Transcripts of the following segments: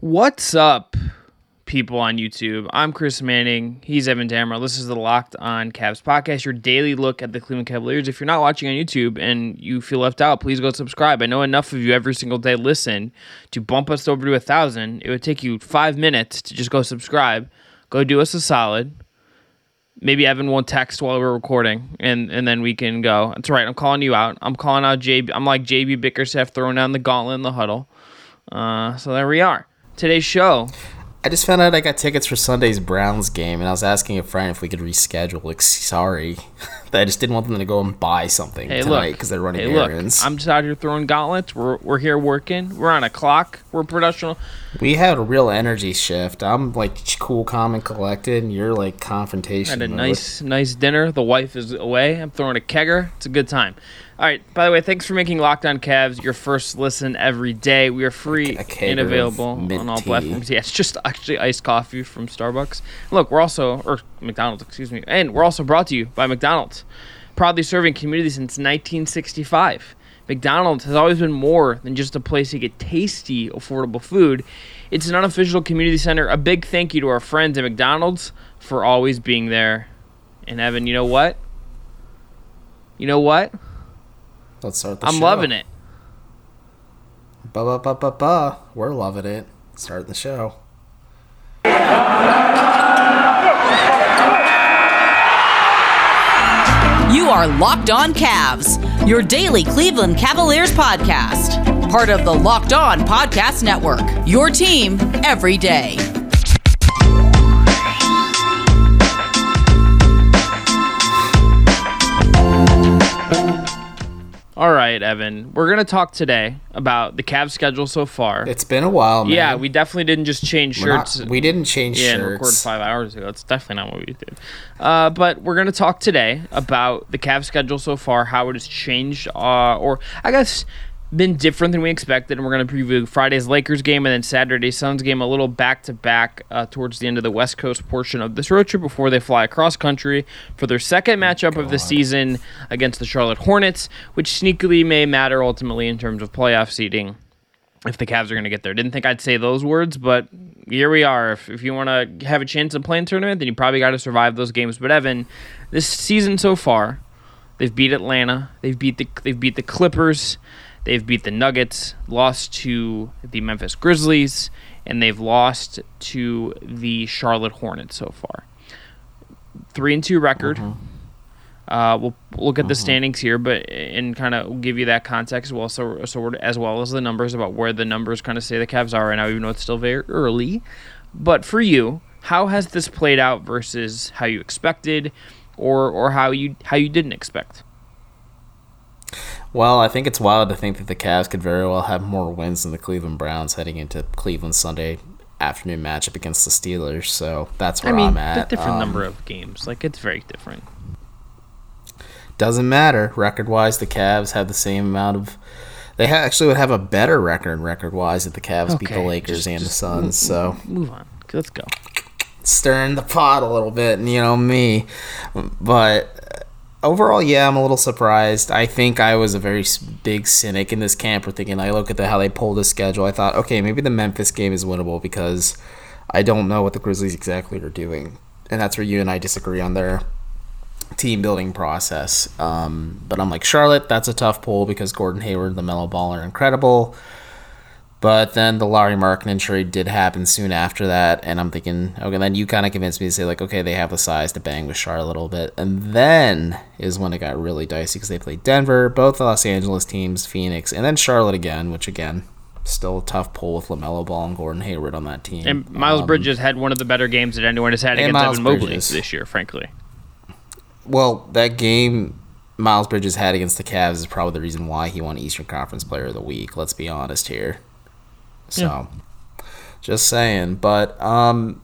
What's up, people on YouTube? I'm Chris Manning. He's Evan Dammer. This is the Locked On Cavs podcast, your daily look at the Cleveland Cavaliers. If you're not watching on YouTube and you feel left out, please go subscribe. I know enough of you every single day listen to bump us over to a thousand. It would take you five minutes to just go subscribe. Go do us a solid. Maybe Evan won't text while we're recording, and, and then we can go. That's right. I'm calling you out. I'm calling out JB. I'm like JB Bickerstaff throwing down the gauntlet in the huddle. Uh, so there we are today's show. I just found out I got tickets for Sunday's Browns game, and I was asking a friend if we could reschedule. Like, sorry, I just didn't want them to go and buy something Hey, tonight because they're running Hey, look. errands. I'm just out here throwing gauntlets. We're, we're here working. We're on a clock. We're professional. we had a real energy shift. I'm like cool, calm, and collected, and you're like confrontation. Had a mode. nice, nice dinner. The wife is away. I'm throwing a kegger. It's a good time. All right. By the way, thanks for making Locked On Cavs your first listen every day. We are free and available on all platforms. Yeah, it's just actually iced coffee from Starbucks. Look, we're also or McDonald's, excuse me, and we're also brought to you by McDonald's, proudly serving community since 1965. McDonald's has always been more than just a place to get tasty, affordable food. It's an unofficial community center. A big thank you to our friends at McDonald's for always being there. And Evan, you know what? You know what? Let's start the I'm show. loving it. Ba ba ba ba ba. We're loving it. Starting the show. You are Locked On Cavs, your daily Cleveland Cavaliers podcast. Part of the Locked On Podcast Network, your team every day. All right, Evan. We're gonna talk today about the Cavs schedule so far. It's been a while, man. yeah, we definitely didn't just change We're not- shirts. we didn't change yeah, and record shirts. five hours ago. That's definitely not what we did. Uh, but we're gonna talk today about the Cavs schedule so far, how it has changed, uh, or I guess been different than we expected. And we're gonna preview Friday's Lakers game and then Saturday's Suns game, a little back to back towards the end of the West Coast portion of this road trip before they fly across country for their second oh, matchup of the season against the Charlotte Hornets, which sneakily may matter ultimately in terms of playoff seeding if the Cavs are going to get there. Didn't think I'd say those words, but here we are. If, if you want to have a chance to play in tournament, then you probably got to survive those games. But Evan, this season so far, they've beat Atlanta, they've beat the they've beat the Clippers, they've beat the Nuggets, lost to the Memphis Grizzlies, and they've lost to the Charlotte Hornets so far. Three and two record. Uh, we'll look at the standings here, but and kind of give you that context. Well, so so as well as the numbers about where the numbers kind of say the Cavs are right now, even though it's still very early. But for you, how has this played out versus how you expected, or or how you how you didn't expect? Well, I think it's wild to think that the Cavs could very well have more wins than the Cleveland Browns heading into Cleveland Sunday afternoon matchup against the Steelers. So that's where I mean, am at. a different Um, number of games. Like it's very different. Doesn't matter. Record wise, the Cavs have the same amount of. They ha- actually would have a better record record wise if the Cavs beat the Lakers just- and the Suns. So Move on. Let's go. stirring the pot a little bit, and you know me. But overall, yeah, I'm a little surprised. I think I was a very big cynic in this camp for thinking. I look at the, how they pulled the schedule. I thought, okay, maybe the Memphis game is winnable because I don't know what the Grizzlies exactly are doing, and that's where you and I disagree on their team building process. Um, but I'm like Charlotte, that's a tough pull because Gordon Hayward, and LaMelo Ball are incredible. But then the Lauri Markkanen trade did happen soon after that, and I'm thinking, okay, then you kind of convinced me to say like, okay, they have the size to bang with Charlotte a little bit, and then is when it got really dicey because they played Denver, both the Los Angeles teams, Phoenix, and then Charlotte again, which again, still a tough pull with LaMelo Ball and Gordon Hayward on that team. And Miles Um, Bridges had one of the better games that anyone has had against Miles Evan Mobley Bridges. this year, frankly. Well, that game Miles Bridges had against the Cavs is probably the reason why he won Eastern Conference Player of the Week. Let's be honest here. So, just saying. But um,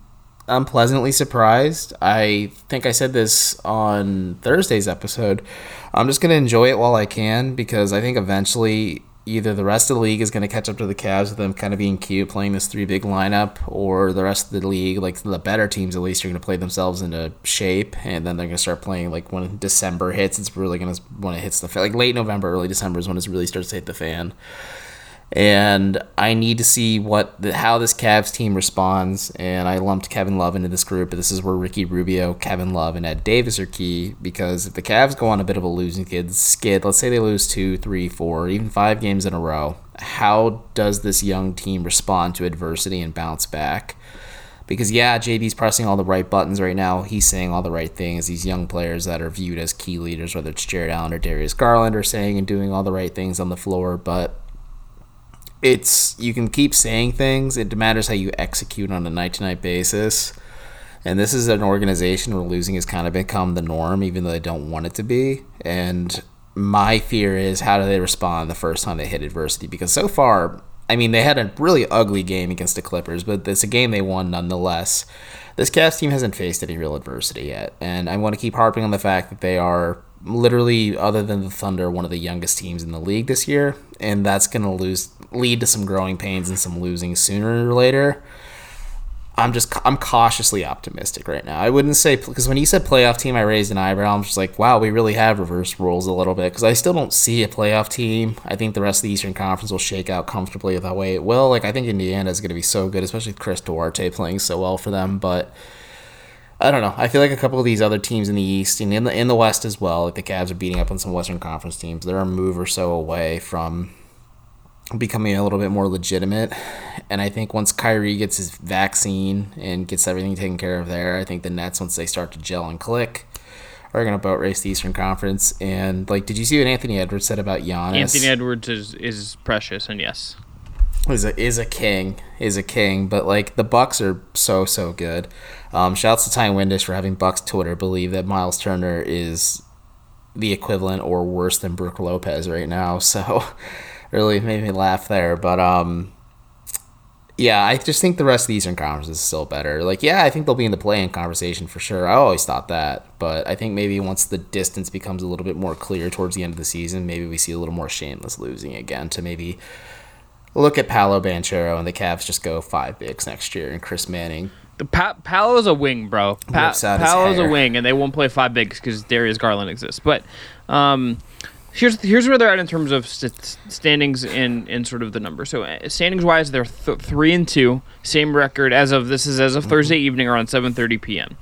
I'm pleasantly surprised. I think I said this on Thursday's episode. I'm just gonna enjoy it while I can because I think eventually either the rest of the league is going to catch up to the Cavs with them kind of being cute playing this three big lineup, or the rest of the league, like the better teams at least, are going to play themselves into shape, and then they're going to start playing like when December hits. It's really going to when it hits the fan. Like late November, early December is when it really starts to hit the fan. And I need to see what the, how this Cavs team responds. And I lumped Kevin Love into this group, this is where Ricky Rubio, Kevin Love, and Ed Davis are key because if the Cavs go on a bit of a losing kids skid, let's say they lose two, three, four, even five games in a row, how does this young team respond to adversity and bounce back? Because yeah, JB's pressing all the right buttons right now. He's saying all the right things. These young players that are viewed as key leaders, whether it's Jarrett Allen or Darius Garland, are saying and doing all the right things on the floor. But it's you can keep saying things. It matters how you execute on a night to night basis. And this is an organization where losing has kind of become the norm, even though they don't want it to be. And my fear is how do they respond the first time they hit adversity? Because so far, I mean, they had a really ugly game against the Clippers, but it's a game they won nonetheless. This Cavs team hasn't faced any real adversity yet, and I want to keep harping on the fact that they are literally, other than the Thunder, one of the youngest teams in the league this year, and that's going to lose lead to some growing pains and some losing sooner or later. I'm just I'm cautiously optimistic right now. I wouldn't say because when you said playoff team, I raised an eyebrow. I'm just like, wow, we really have reversed roles a little bit because I still don't see a playoff team. I think the rest of the Eastern Conference will shake out comfortably that way it will. Like I think Indiana is going to be so good, especially with Chris Duarte playing so well for them. But I don't know. I feel like a couple of these other teams in the East and in the in the West as well, like the Cavs are beating up on some Western Conference teams. They're a move or so away from becoming a little bit more legitimate. And I think once Kyrie gets his vaccine and gets everything taken care of there, I think the Nets, once they start to gel and click, are going to boat race the Eastern Conference. And like, did you see what Anthony Edwards said about Giannis? Anthony Edwards is is precious, and yes, is a is a king, is a king. But like the Bucks are so so good. Um, shouts to Ty Windish for having Bucks Twitter believe that Miles Turner is the equivalent or worse than Brook Lopez right now. So really made me laugh there. But um, yeah, I just think the rest of the Eastern Conference is still better. Like, yeah, I think they'll be in the play-in conversation for sure. I always thought that, but I think maybe once the distance becomes a little bit more clear towards the end of the season, maybe we see a little more shameless losing again to maybe look at Paolo Banchero and the Cavs just go five bigs next year and Chris Manning. The pa- Paolo's a wing, bro. Pa- Paolo's a wing, and they won't play five bigs because Darius Garland exists. But um, here's here's where they're at in terms of st- standings in in sort of the number. So uh, standings wise, they're th- three and two, same record as of this is as of mm-hmm. Thursday evening around 7:30 p.m.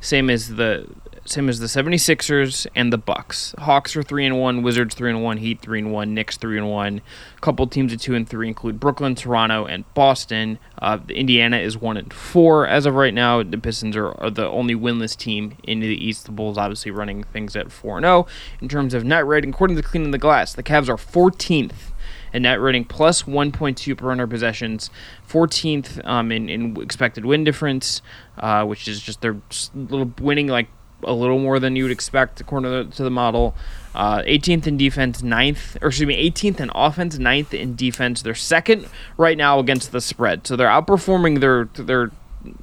Same as the same as the 76ers and the Bucks. Hawks are 3 and 1, Wizards 3 and 1, Heat 3 and 1, Knicks 3 and 1. A couple teams at 2 and 3 include Brooklyn, Toronto, and Boston. Uh, Indiana is 1 and 4 as of right now. The Pistons are, are the only winless team in the East. The Bulls obviously running things at 4 and 0. In terms of net rating, according to Cleaning the Glass, the Cavs are 14th in net rating plus 1.2 per 100 possessions, 14th um, in, in expected win difference, uh, which is just they're little winning like a little more than you would expect according to the, model. Uh, 18th in defense, 9th, or excuse me, 18th in offense, 9th in defense. They're second right now against the spread, so they're outperforming their their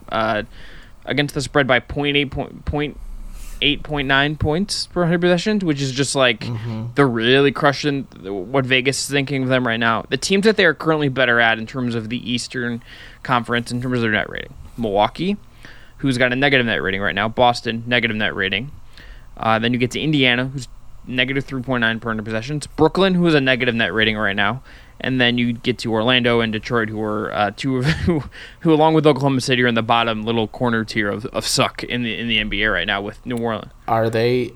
uh, against the spread by 0.8 point, point 8.9 points per 100 possessions, which is just like mm-hmm. they're really crushing what Vegas is thinking of them right now. The teams that they are currently better at in terms of the Eastern Conference, in terms of their net rating Milwaukee, who's got a negative net rating right now. Boston, negative net rating. Uh, then you get to Indiana, who's negative 3.9 per 100 possessions. Brooklyn, who has a negative net rating right now. And then you get to Orlando and Detroit, who are uh, two of who, who, along with Oklahoma City, are in the bottom little corner tier of, of suck in the in the NBA right now with New Orleans. Are they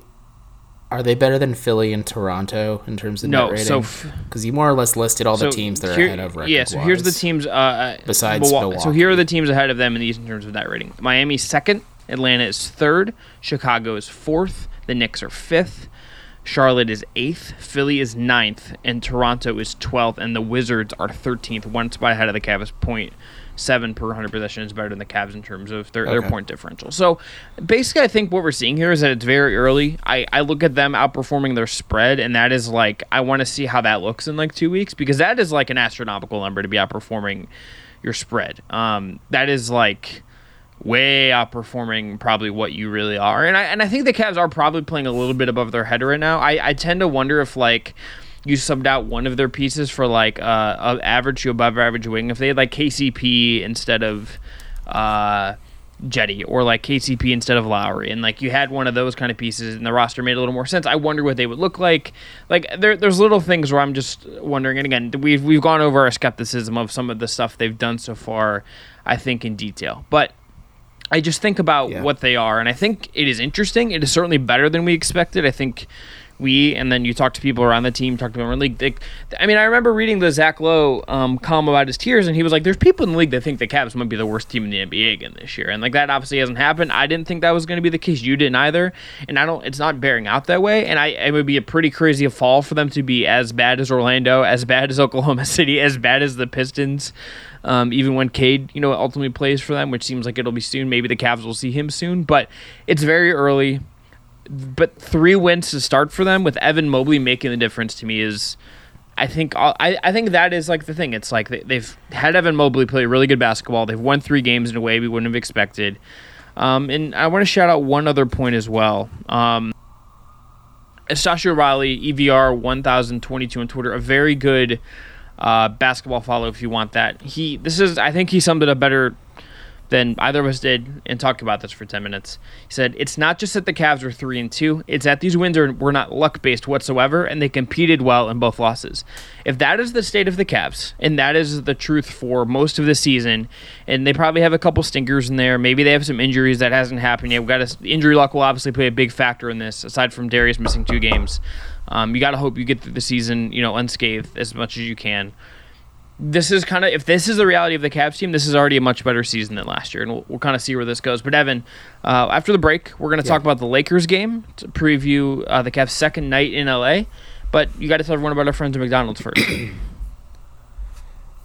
are they better than Philly and Toronto in terms of no, net rating? so because you more or less listed all so the teams that are ahead of record. Yeah, so here's the teams. Uh, uh, besides Milwaukee. Milwaukee. So here are the teams ahead of them in the East in terms of net rating. Miami's second, Atlanta is third, Chicago is fourth, the Knicks are fifth, Charlotte is eighth, Philly is ninth, and Toronto is twelfth, and the Wizards are thirteenth, one spot ahead of the Cavs. Point seven per 100 possession is better than the Cavs in terms of their, okay. their point differential. So basically, I think what we're seeing here is that it's very early. I, I look at them outperforming their spread, and that is like, I want to see how that looks in like two weeks because that is like an astronomical number to be outperforming your spread. Um, that is like way outperforming probably what you really are. And I and I think the Cavs are probably playing a little bit above their head right now. I, I tend to wonder if like you subbed out one of their pieces for like uh, a average to above average wing. If they had like KCP instead of uh, Cedi or like KCP instead of Lauri, and like you had one of those kind of pieces, and the roster made a little more sense. I wonder what they would look like. Like there, there's little things where I'm just wondering. And again, we've we've gone over our skepticism of some of the stuff they've done so far. I think in detail, but I just think about Yeah. what they are, and I think it is interesting. It is certainly better than we expected. I think we, and then you talk to people around the team, talk to people in the league. They, I mean, I remember reading the Zach Lowe um, column about his tiers, and he was like, "There's people in the league that think the Cavs might be the worst team in the NBA again this year," and like that obviously hasn't happened. I didn't think that was going to be the case. You didn't either, and I don't. It's not bearing out that way, and I it would be a pretty crazy fall for them to be as bad as Orlando, as bad as Oklahoma City, as bad as the Pistons. Um, even when Cade, you know, ultimately plays for them, which seems like it'll be soon. Maybe the Cavs will see him soon, but it's very early. But three wins to start for them with Evan Mobley making the difference to me is, I think, I, I think that is like the thing. It's like they, they've had Evan Mobley play really good basketball. They've won three games in a way we wouldn't have expected. Um, and I want to shout out one other point as well. Um, Riley, EVR 1022 on Twitter, a very good uh, basketball follow if you want that. He this is I think he summed it up better than either of us did and talked about this for 10 minutes. He said, It's not just that the Cavs are 3 and 2, it's that these wins are, were not luck based whatsoever, and they competed well in both losses. If that is the state of the Cavs, and that is the truth for most of the season, and they probably have a couple stinkers in there, maybe they have some injuries that hasn't happened yet. We've got a, injury luck will obviously play a big factor in this, aside from Darius missing two games. Um, you got to hope you get through the season, you know, unscathed as much as you can this is kind of if this is the reality of the Cavs team, this is already a much better season than last year, and we'll, we'll kind of see where this goes. But Evan, uh, after the break, we're going to talk about the Lakers game to preview uh, the Cavs' second night in LA. But you got to tell everyone about our friends at McDonald's first.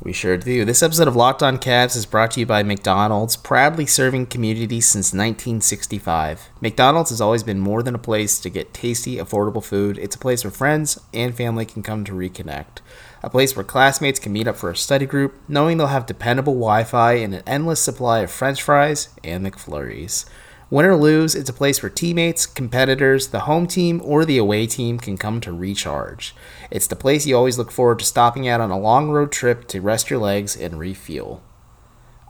We sure do. This episode of Locked On Cavs is brought to you by McDonald's, proudly serving communities since 1965. McDonald's has always been more than a place to get tasty, affordable food. It's a place where friends and family can come to reconnect. A place where classmates can meet up for a study group, knowing they'll have dependable Wi Fi and an endless supply of french fries and McFlurries. Win or lose, it's a place where teammates, competitors, the home team, or the away team can come to recharge. It's the place you always look forward to stopping at on a long road trip to rest your legs and refuel.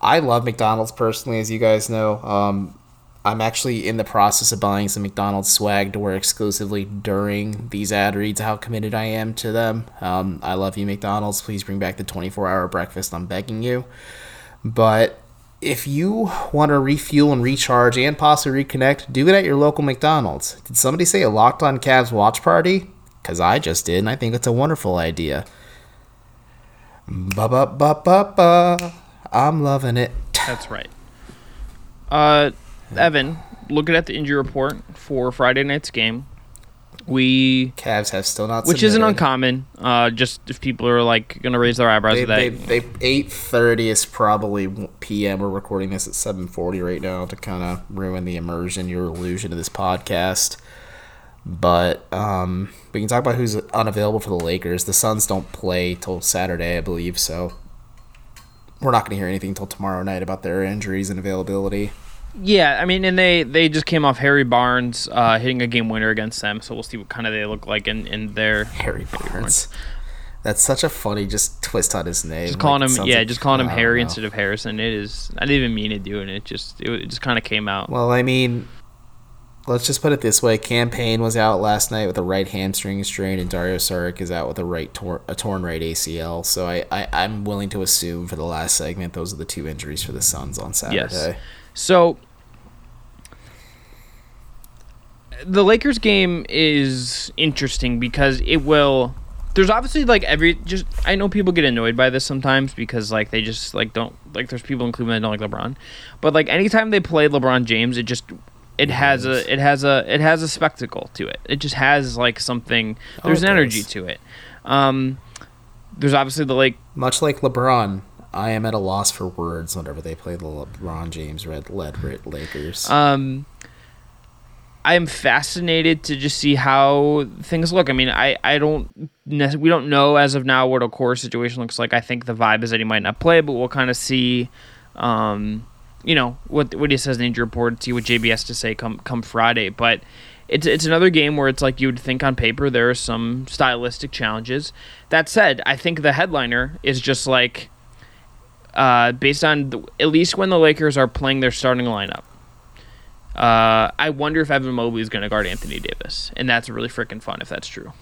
I love McDonald's personally, as you guys know. Um, I'm actually in the process of buying some McDonald's swag to wear exclusively during these ad reads. How committed I am to them. Um, I love you, McDonald's. Please bring back the 24 hour breakfast. I'm begging you. But if you want to refuel and recharge and possibly reconnect, do it at your local McDonald's. Did somebody say a locked on Cavs watch party? Because I just did, and I think it's a wonderful idea. Ba ba ba ba ba. I'm loving it. That's right. Uh, Evan, looking at the injury report for Friday night's game, we Cavs have still not which isn't uncommon. Uh, just if people are like gonna raise their eyebrows They, at that. they, they, eight thirty is probably p.m. We're recording this at seven forty right now to kind of ruin the immersion, your illusion of this podcast. But um, we can talk about who's unavailable for the Lakers. The Suns don't play till Saturday, I believe. So we're not going to hear anything till tomorrow night about their injuries and availability. Yeah, I mean, and they they just came off Harry Barnes uh, hitting a game winner against them, so we'll see what kind of they look like in in their. Harry Barnes. That's such a funny just twist on his name. Just calling Like, him, yeah, like- just calling him Harry know. instead of Harrison. It is. I didn't even mean to do it. It just it, it just kind of came out. Well, I mean, let's just put it this way: Cam Payne was out last night with a right hamstring strain, and Dario Saric is out with a right tor- a torn right ACL. So I, I I'm willing to assume for the last segment those are the two injuries for the Suns on Saturday. Yes. So the Lakers game is interesting because it will there's obviously like every just I know people get annoyed by this sometimes because like they just like don't like there's people in Cleveland that don't like LeBron. But like anytime they play LeBron James, it just it has a it has a it has a spectacle to it. It just has like something there's it an energy to it. Um there's obviously the like Much like LeBron, I am at a loss for words whenever they play the LeBron James red led Lakers. Um, I am fascinated to just see how things look. I mean, I I don't we don't know as of now what a core situation looks like. I think the vibe is that he might not play, but we'll kind of see. Um, you know what what he says in the injury report, see what JB has to say come come Friday. But it's it's another game where it's like you would think on paper there are some stylistic challenges. That said, I think the headliner is just like uh, based on the, at least when the Lakers are playing their starting lineup. Uh, I wonder if Evan Mobley is going to guard Anthony Davis, and that's really freaking fun if that's true.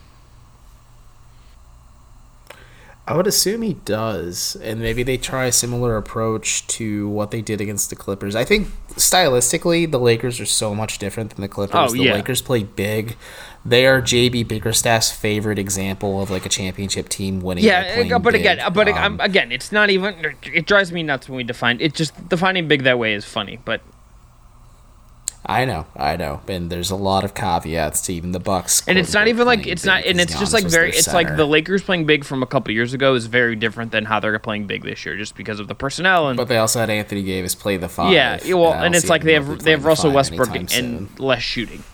I would assume he does, and maybe they try a similar approach to what they did against the Clippers. I think stylistically, the Lakers are so much different than the Clippers. Oh, the yeah. Lakers play big. They are JB Bickerstaff's favorite example of like a championship team winning. Yeah, uh, but big. again, but Um, um, again, it's not even. It drives me nuts when we define it. Just defining big that way is funny, but I know, I know, and there's a lot of caveats to even the Bucks. and it's not even like it's not, and it's just like very. It's like the Lakers playing big from a couple years ago is very different than how they're playing big this year, just because of the personnel and But they also had Anthony Davis play the five. yeah, well, don't and it's like they have they have Russell Westbrook and soon. less shooting.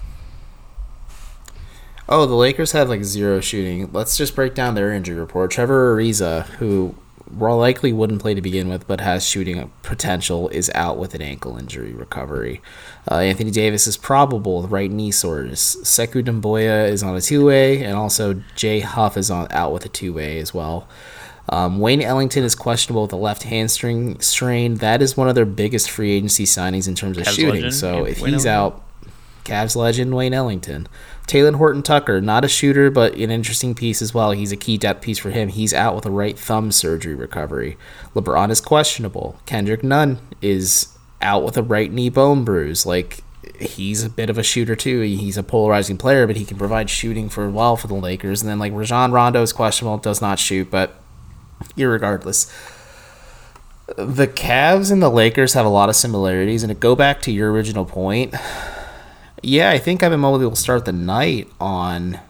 Oh, the Lakers had like zero shooting. Let's just break down their injury report. Trevor Ariza, who likely wouldn't play to begin with, but has shooting potential, is out with an ankle injury recovery. Uh, Anthony Davis is probable with right knee soreness. Sekou Doumbouya is on a two way, and also Jay Huff is on out with a two way as well. Um, Wayne Ellington is questionable with a left hamstring strain. That is one of their biggest free agency signings in terms of Cavs shooting. legend, So yeah, if Wayne he's Ellington. out, Cavs legend Wayne Ellington. Talen Horton Tucker, not a shooter, but an interesting piece as well. He's a key depth piece for him. He's out with a right thumb surgery recovery. LeBron is questionable. Kendrick Nunn is out with a right knee bone bruise. Like, he's a bit of a shooter, too. He's a polarizing player, but he can provide shooting for a while for the Lakers. And then, like, Rajon Rondo is questionable, does not shoot, but irregardless the Cavs and the Lakers have a lot of similarities, and to go back to your original point, yeah, I think Evan Mobley will start the night on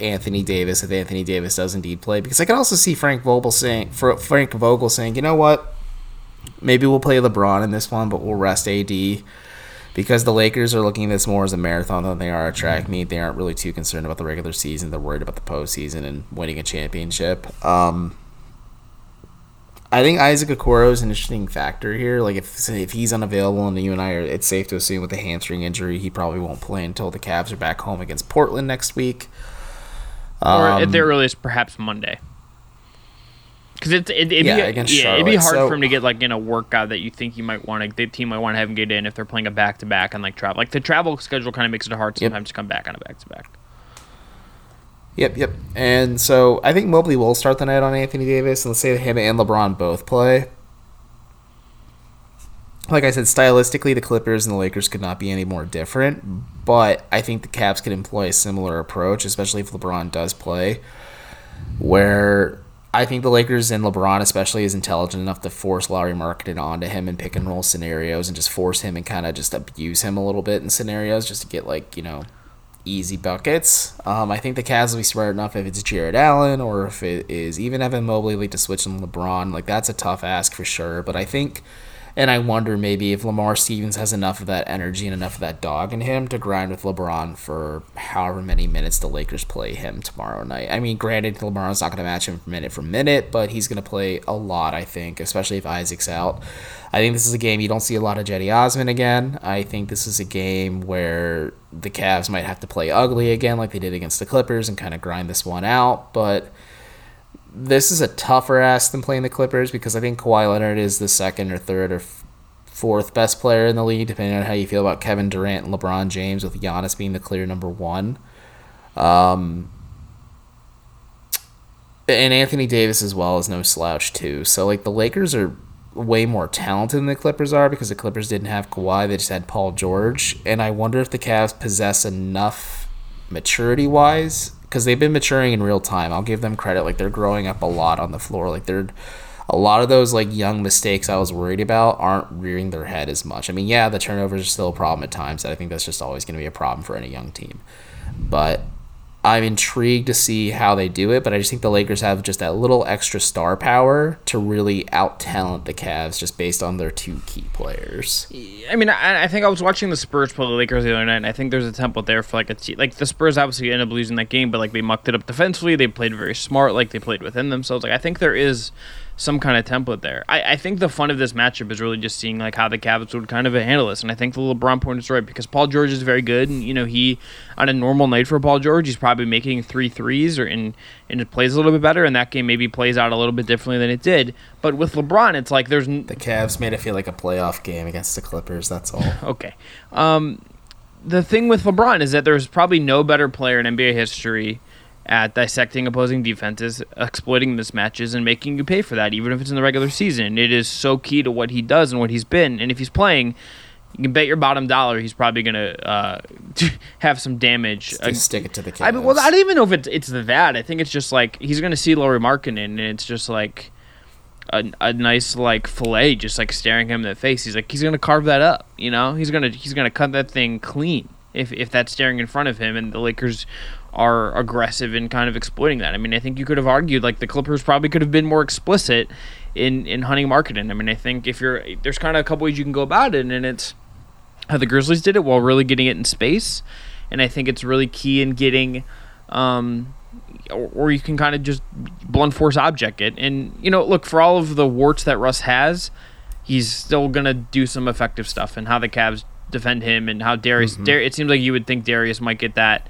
Anthony Davis if Anthony Davis does indeed play, because I can also see Frank Vogel saying, Fr- Frank Vogel saying, you know what, maybe we'll play LeBron in this one, but we'll rest AD. Because the Lakers are looking at this more as a marathon than they are a track meet. They aren't really too concerned about the regular season. They're worried about the postseason and winning a championship. Um, I think Isaac Okoro is an interesting factor here. Like if if he's unavailable and you and I are, it's safe to assume with the hamstring injury, he probably won't play until the Cavs are back home against Portland next week. or at Um, the earliest, perhaps Monday. Because it, it, it'd, Yeah, be, yeah, it'd be hard So- for him to get like in a workout that you think you might want to. The team might want to have him get in if they're playing a back to back and like travel. Like the travel schedule kind of makes it hard Yep. sometimes to come back on a back to back. Yep, yep. And so I think Mobley will start the night on Anthony Davis, and let's say that him and LeBron both play. Like I said, stylistically, the Clippers and the Lakers could not be any more different, but I think the Cavs could employ a similar approach, especially if LeBron does play, where I think the Lakers and LeBron, especially, is intelligent enough to force Lauri Markkanen onto him in pick and roll scenarios and just force him and kind of just abuse him a little bit in scenarios just to get, like, you know, easy buckets. Um, I think the Cavs will be smart enough if it's Jarrett Allen or if it is even Evan Mobley like to switch on LeBron. Like that's a tough ask for sure. But I think, and I wonder maybe if Lamar Stevens has enough of that energy and enough of that dog in him to grind with LeBron for however many minutes the Lakers play him tomorrow night. I mean, granted, LeBron's not going to match him minute for minute, but he's going to play a lot. I think, especially if Isaac's out. I think this is a game you don't see a lot of Cedi Osman again. I think this is a game where the Cavs might have to play ugly again, like they did against the Clippers, and kind of grind this one out. But this is a tougher ask than playing the Clippers because I think Kawhi Leonard is the second or third or f- fourth best player in the league, depending on how you feel about Kevin Durant and LeBron James, with Giannis being the clear number one. Um, and Anthony Davis as well is no slouch too. So like the Lakers are way more talented than the Clippers are because the Clippers didn't have Kawhi; they just had Paul George. And I wonder if the Cavs possess enough maturity wise because they've been maturing in real time. I'll give them credit; like they're growing up a lot on the floor. Like they're a lot of those like young mistakes I was worried about aren't rearing their head as much. I mean, yeah, the turnovers are still a problem at times. I think that's just always going to be a problem for any young team. But I'm intrigued to see how they do it, but I just think the Lakers have just that little extra star power to really out talent the Cavs just based on their two key players. I mean, I, I think I was watching the Spurs play the Lakers the other night, and I think there's a template there for like a team. Like the Spurs obviously ended up losing that game, but like they mucked it up defensively. They played very smart, like they played within themselves. Like I think there is some kind of template there. I, I think the fun of this matchup is really just seeing like how the Cavs would kind of handle this, and I think the LeBron point is right because Paul George is very good, and you know he on a normal night for Paul George, he's probably making three threes or in and it plays a little bit better, and that game maybe plays out a little bit differently than it did. But with LeBron, it's like there's the Cavs made it feel like a playoff game against the Clippers. That's all. okay. Um, the thing with LeBron is that there's probably no better player in NBA history at dissecting opposing defenses, exploiting mismatches, and making you pay for that, even if it's in the regular season. It is so key to what he does and what he's been. And if he's playing, you can bet your bottom dollar he's probably going to uh, have some damage. Stick, stick it to the Cavs. I mean, well, I don't even know if it's, it's that. I think it's just like he's going to see Lauri Markkanen, and it's just like a, a nice like fillet, just like staring him in the face. He's like he's going to carve that up. You know, he's gonna he's gonna cut that thing clean if if that's staring in front of him, and the Lakers are aggressive in kind of exploiting that. I mean, I think you could have argued like the Clippers probably could have been more explicit in in hunting Markkanen. I mean, I think if you're there's kind of a couple ways you can go about it, and it's how the Grizzlies did it while really getting it in space, and I think it's really key in getting. Um, or, or you can kind of just blunt force object it, and you know, look for all of the warts that Russ has, he's still gonna do some effective stuff, and how the Cavs defend him, and how Darius. Mm-hmm. Dar- it seems like you would think Darius might get that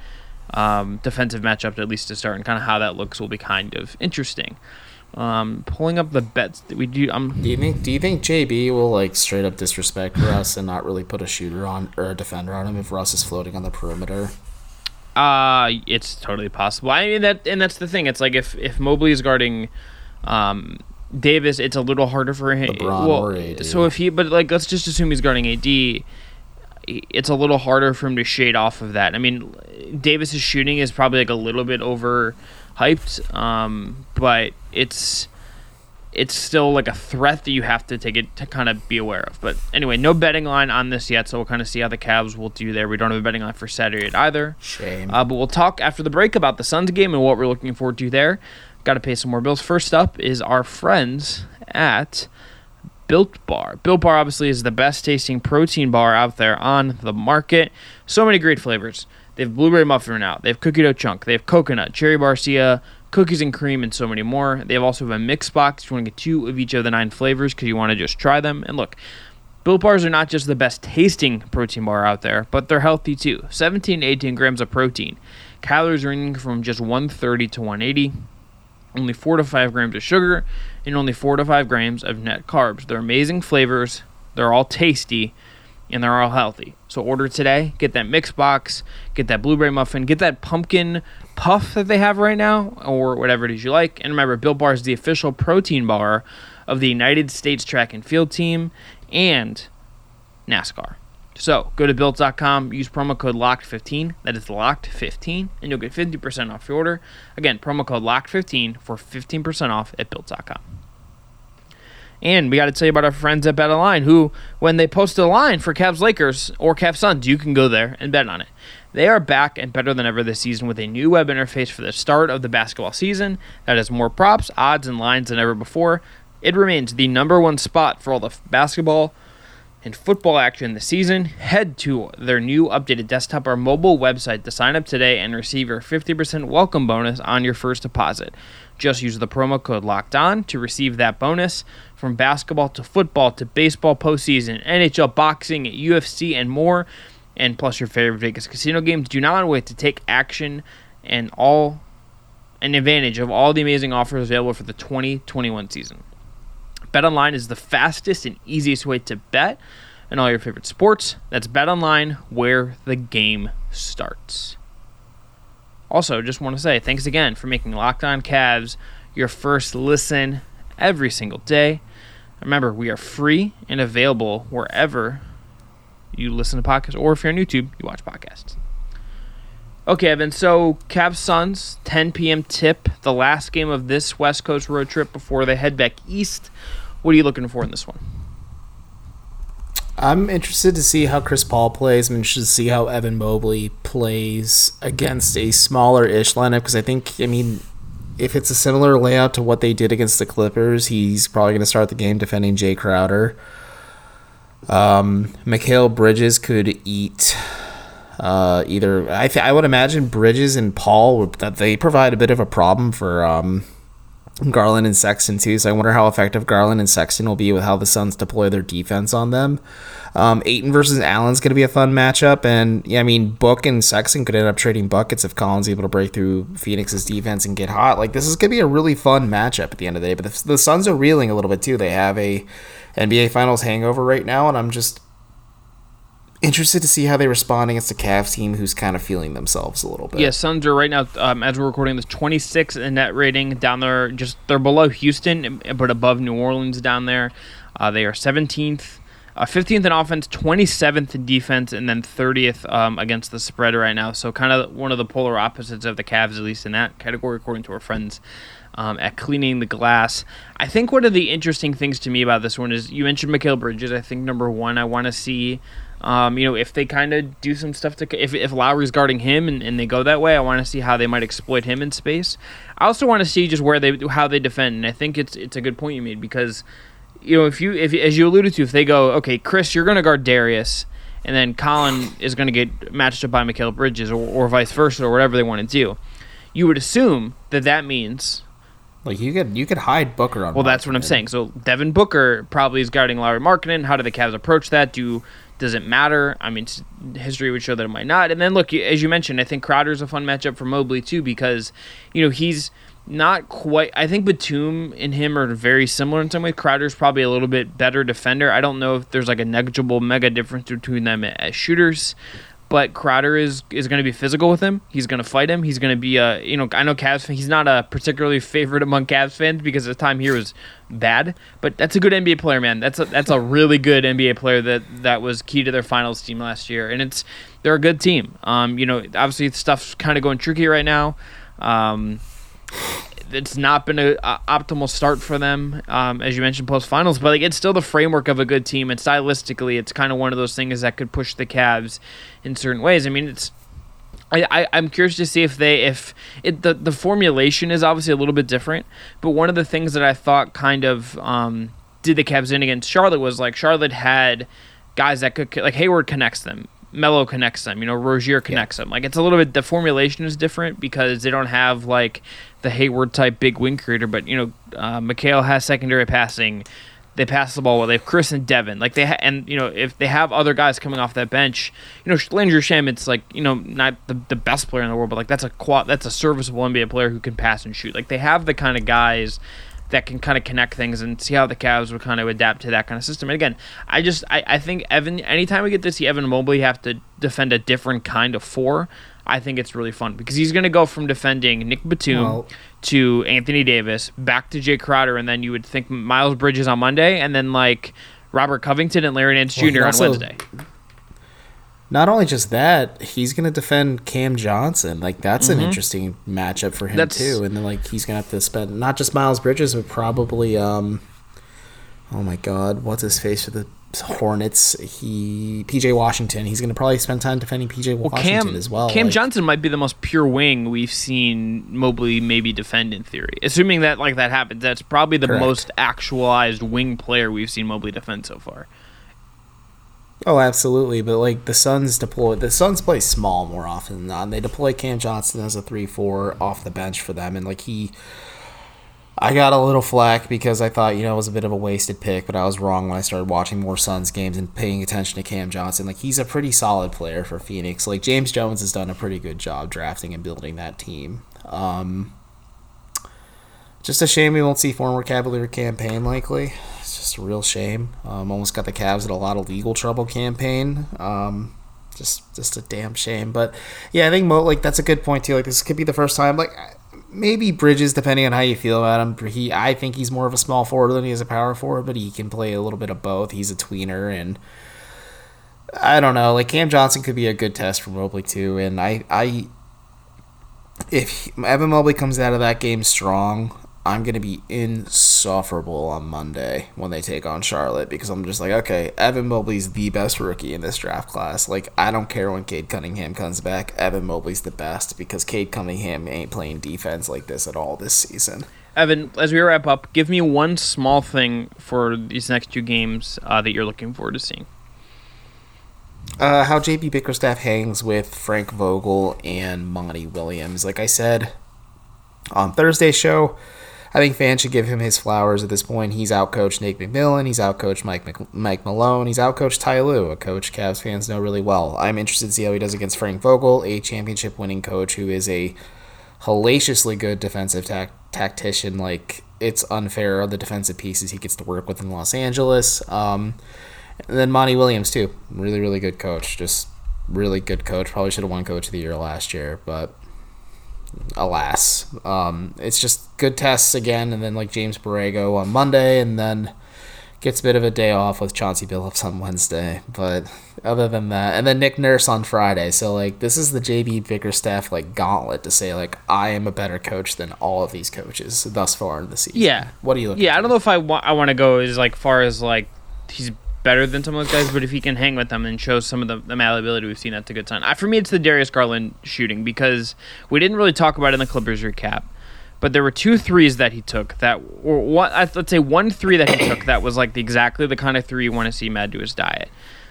um, defensive matchup at least to start, and kind of how that looks will be kind of interesting. Um, pulling up the bets that we do. Um, do you think Do you think JB will like straight up disrespect Russ and not really put a shooter on or a defender on him if Russ is floating on the perimeter? Uh it's totally possible. I mean that, and that's the thing. It's like if if Mobley is guarding. Um, Davis, it's a little harder for him. LeBron well. So if he, but like, let's just assume he's guarding AD it's a little harder for him to shade off of that. I mean, Davis's shooting is probably like a little bit over hyped, um, but it's it's still like a threat that you have to take it to kind of be aware of. But anyway, no betting line on this yet, so we'll kind of see how the Cavs will do there. We don't have a betting line for Saturday either. Shame. Uh, but we'll talk after the break about the Suns game and what we're looking forward to there. Got to pay some more bills. First up is our friends at Built Bar. Built Bar obviously is the best tasting protein bar out there on the market. So many great flavors. They have blueberry muffin out. They have cookie dough chunk. They have coconut, cherry barcia, cookies and cream, and so many more. They have also have a mix box. You want to get two of each of the nine flavors because you want to just try them. And look, Built Bars are not just the best tasting protein bar out there, but they're healthy too. 17 to 18 grams of protein. Calories ranging from just 130 to 180 only 4 to 5 grams of sugar, and only 4 to 5 grams of net carbs. They're amazing flavors, they're all tasty, and they're all healthy. So order today, get that mix box, get that blueberry muffin, get that pumpkin puff that they have right now, or whatever it is you like. And remember, Built Bar is the official protein bar of the United States track and field team and NASCAR. So go to built.com, use promo code LOCKED15, that is LOCKED15, and you'll get 50% off your order. Again, promo code LOCKED15 for 15% off at built.com. And we got to tell you about our friends at BetOnline, who, when they post a line for Cavs Lakers or Cavs Suns, you can go there and bet on it. They are back and better than ever this season with a new web interface for the start of the basketball season that has more props, odds, and lines than ever before. It remains the number one spot for all the basketball and football action this season, head to their new updated desktop or mobile website to sign up today and receive your 50% welcome bonus on your first deposit. Just use the promo code locked on to receive that bonus from basketball to football to baseball postseason, NHL boxing, UFC, and more. And plus your favorite Vegas casino games. Do not wait to take action and all an advantage of all the amazing offers available for the 2021 season. BetOnline is the fastest and easiest way to bet on all your favorite sports. That's BetOnline, where the game starts. Also, just want to say thanks again for making Locked On Cavs your first listen every single day. Remember, we are free and available wherever you listen to podcasts, or if you're on YouTube, you watch podcasts. Okay, Evan. So Cavs Suns, 10 p.m. tip, the last game of this West Coast road trip before they head back east. What are you looking for in this one? I'm interested to see how Chris Paul plays. I'm interested to see how Evan Mobley plays against a smaller ish lineup because I think, I mean, if it's a similar layout to what they did against the Clippers, he's probably going to start the game defending Jae Crowder. Um, Mikal Bridges could eat uh, either I th- I would imagine Bridges and Paul would, that they provide a bit of a problem for um, Garland and Sexton too. So I wonder how effective Garland and Sexton will be with how the Suns deploy their defense on them. Um, Ayton versus Allen's going to be a fun matchup, and yeah, I mean Book and Sexton could end up trading buckets if Collins is able to break through Phoenix's defense and get hot. Like this is going to be a really fun matchup at the end of the day. But the, the Suns are reeling a little bit too. They have a NBA Finals hangover right now, and I'm just interested to see how they respond against the Cavs team who's kind of feeling themselves a little bit. Yeah, Suns are right now, um, as we're recording this, 26 in net rating down there. Just they're below Houston, but above New Orleans down there. Uh, they are 17th, uh, 15th in offense, 27th in defense, and then 30th um, against the spread right now. So kind of one of the polar opposites of the Cavs, at least in that category, according to our friends. Um, at cleaning the glass. I think one of the interesting things to me about this one is you mentioned Mikal Bridges. I think number one, I want to see um, you know, if they kind of do some stuff to, if, if Lauri's guarding him and, and they go that way, I want to see how they might exploit him in space. I also want to see just where they, how they defend. And I think it's, it's a good point you made because, you know, if you, if, as you alluded to, if they go, okay, Chris, you're going to guard Darius and then Collin is going to get matched up by Mikal Bridges or, or vice versa or whatever they want to do, you would assume that that means like you could you could hide Booker on. Well, that's what I'm saying. So Devin Booker probably is guarding Lauri Markkanen. How do the Cavs approach that? Do does it matter? I mean, history would show that it might not. And then look, as you mentioned, I think Crowder's a fun matchup for Mobley too because you know he's not quite. I think Batum and him are very similar in some way. Crowder's probably a little bit better defender. I don't know if there's like a negligible mega difference between them eh, as shooters but Crowder is is going to be physical with him. He's going to fight him. He's going to be a you know I know Cavs. He's not a particularly favorite among Cavs fans because the time here was bad. But that's a good NBA player, man. That's a that's a really good NBA player that that was key to their finals team last year, and it's they're a good team. Um, you know, obviously stuff's kind of going tricky right now. Um, it's not been an optimal start for them, um, as you mentioned, post finals. But like, it's still the framework of a good team, and stylistically, it's kind of one of those things that could push the Cavs in certain ways. I mean, it's. I, I am curious to see if they if it the the formulation is obviously a little bit different, but one of the things that I thought kind of um, did the Cavs in against Charlotte was like Charlotte had guys that could like Hayward connects them. Melo connects them, you know, Rozier connects yeah. them. Like it's a little bit the formulation is different because they don't have like the Hayward type big wing creator, but you know, uh, Mikal has secondary passing. They pass the ball well. They have Chris and Devin. Like they ha- and you know if they have other guys coming off that bench, you know Landry Shamet, it's like you know not the, the best player in the world, but like that's a quad, that's a serviceable NBA player who can pass and shoot. Like they have the kind of guys that can kind of connect things and see how the Cavs would kind of adapt to that kind of system. And again, I just I, I think Evan anytime we get to see Evan Mobley have to defend a different kind of four, I think it's really fun because he's going to go from defending Nick Batum well, to Anthony Davis, back to Jae Crowder, and then you would think Miles Bridges on Monday, and then like Robert Covington and Larry Nance well, Jr. On Wednesday. Not only just that, he's going to defend Cam Johnson. Like that's mm-hmm. an interesting matchup for him that's, too. And then like he's going to have to spend not just Miles Bridges, but probably um, oh my God, what's his face for the Hornets. He PJ Washington. He's going to probably spend time defending PJ well, Washington Cam, as well. Cam like, Johnson might be the most pure wing we've seen Mobley maybe defend in theory. Assuming that like that happens, that's probably the correct. most actualized wing player we've seen Mobley defend so far. Oh, absolutely. But like the Suns deploy, the Suns play small more often than not. They deploy Cam Johnson as a three-four off the bench for them, and like he I got a little flack because I thought, you know, it was a bit of a wasted pick, but I was wrong when I started watching more Suns games and paying attention to Cam Johnson. Like, he's a pretty solid player for Phoenix. Like, James Jones has done a pretty good job drafting and building that team. Um, just a shame we won't see former Cavalier Cam Payne likely. It's just a real shame. Um, almost got the Cavs in a lot of legal trouble Cam Payne. Um, just just a damn shame. But yeah, I think Mo like that's a good point too. Like this could be the first time. Like maybe Bridges, depending on how you feel about him. He, I think he's more of a small forward than he is a power forward, but he can play a little bit of both. He's a tweener, and I don't know. Like Cam Johnson could be a good test for Mobley too. And I, I, if Evan Mobley comes out of that game strong, I'm gonna be insufferable on Monday when they take on Charlotte because I'm just like, okay, Evan Mobley's the best rookie in this draft class. Like, I don't care when Cade Cunningham comes back. Evan Mobley's the best because Cade Cunningham ain't playing defense like this at all this season. Evan, as we wrap up, give me one small thing for these next two games uh, that you're looking forward to seeing. Uh, how JB Bickerstaff hangs with Frank Vogel and Monty Williams. Like I said on Thursday's show, I think fans should give him his flowers at this point. He's outcoached Nate McMillan. He's outcoached Mike Mc, Mike Malone. He's outcoached Ty Lue, a coach Cavs fans know really well. I'm interested to see how he does against Frank Vogel, a championship winning coach who is a hellaciously good defensive tac- tactician. Like it's unfair the defensive pieces he gets to work with in Los Angeles. Um, and then Monty Williams too, really really good coach. Just really good coach. Probably should have won Coach of the Year last year, but alas, um, it's just good tests again. And then like James Borrego on Monday, and then gets a bit of a day off with Chauncey Billups on Wednesday. But other than that, and then Nick Nurse on Friday. So like this is the JB Bickerstaff like gauntlet to say like I am a better coach than all of these coaches thus far in the season. Yeah. What do you? Yeah, I don't know if I want I want to go as like far as like he's better than some of those guys, but if he can hang with them and show some of the, the malleability we've seen, that's a good sign. I, for me, it's the Darius Garland shooting because we didn't really talk about it in the Clippers recap, but there were two threes that he took that, or one, let's say one three that he took that was like the, exactly the kind of three you want to see Mad do his diet.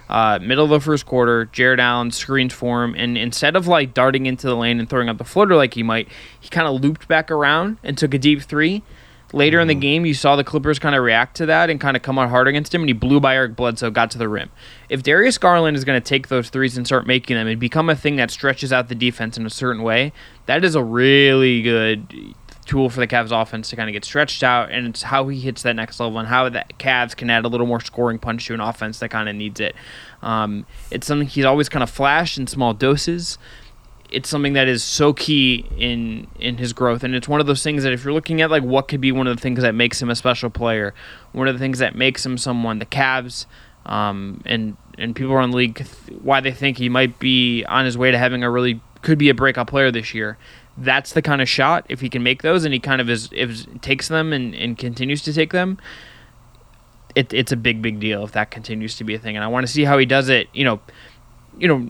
Uh, middle of the first quarter, Jarrett Allen screens for him, and instead of like darting into the lane and throwing up the floater like he might, he kind of looped back around and took a deep three Later in the game, you saw the Clippers kind of react to that and kind of come out hard against him, and he blew by Eric Bledsoe, got to the rim. If Darius Garland is going to take those threes and start making them and become a thing that stretches out the defense in a certain way, that is a really good tool for the Cavs offense to kind of get stretched out, and it's how he hits that next level and how the Cavs can add a little more scoring punch to an offense that kind of needs it. Um, it's something he's always kind of flashed in small doses it's something that is so key in in his growth. And it's one of those things that if you're looking at like what could be one of the things that makes him a special player one of the things that makes him someone the Cavs um, and and people around the league why they think he might be on his way to having a really could be a breakout player this year that's the kind of shot if he can make those and he kind of is if takes them and, and continues to take them it, it's a big big deal if that continues to be a thing. And I want to see how he does it you know you know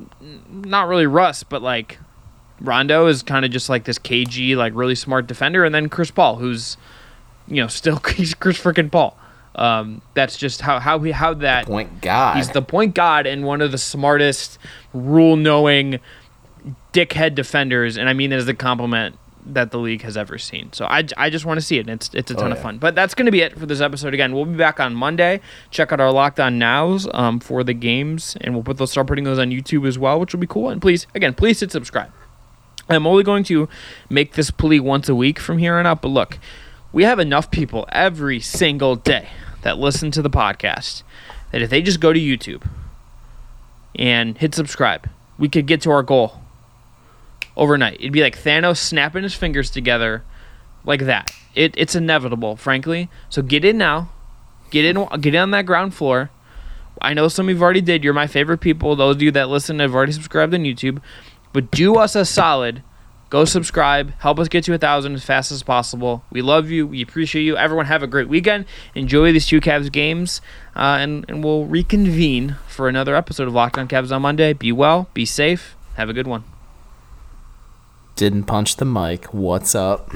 not really Russ but like Rondo is kind of just like this cagey, like really smart defender, and then Chris Paul, who's you know still he's Chris freaking Paul. Um, that's just how how he how that point god. He's the point god and one of the smartest, rule knowing, dickhead defenders, and I mean that as a compliment that the league has ever seen. So I, I just want to see it. And it's it's a ton oh, yeah. of fun. But that's going to be it for this episode. Again, we'll be back on Monday. Check out our lockdown nows um, for the games, and we'll put those start putting those on YouTube as well, which will be cool. And please, again, please hit subscribe. I'm only going to make this plea once a week from here on out. But look, we have enough people every single day that listen to the podcast that if they just go to YouTube and hit subscribe, we could get to our goal overnight. It'd be like Thanos snapping his fingers together like that. It, it's inevitable, frankly. So get in now. Get in get in on that ground floor. I know some of you already did. You're my favorite people. Those of you that listen have already subscribed on YouTube. But do us a solid. Go subscribe. Help us get to a thousand as fast as possible. We love you. We appreciate you. Everyone have a great weekend. Enjoy these two Cavs games. Uh, and, and we'll reconvene for another episode of Locked on Cavs on Monday. Be well. Be safe. Have a good one. Didn't punch the mic. What's up?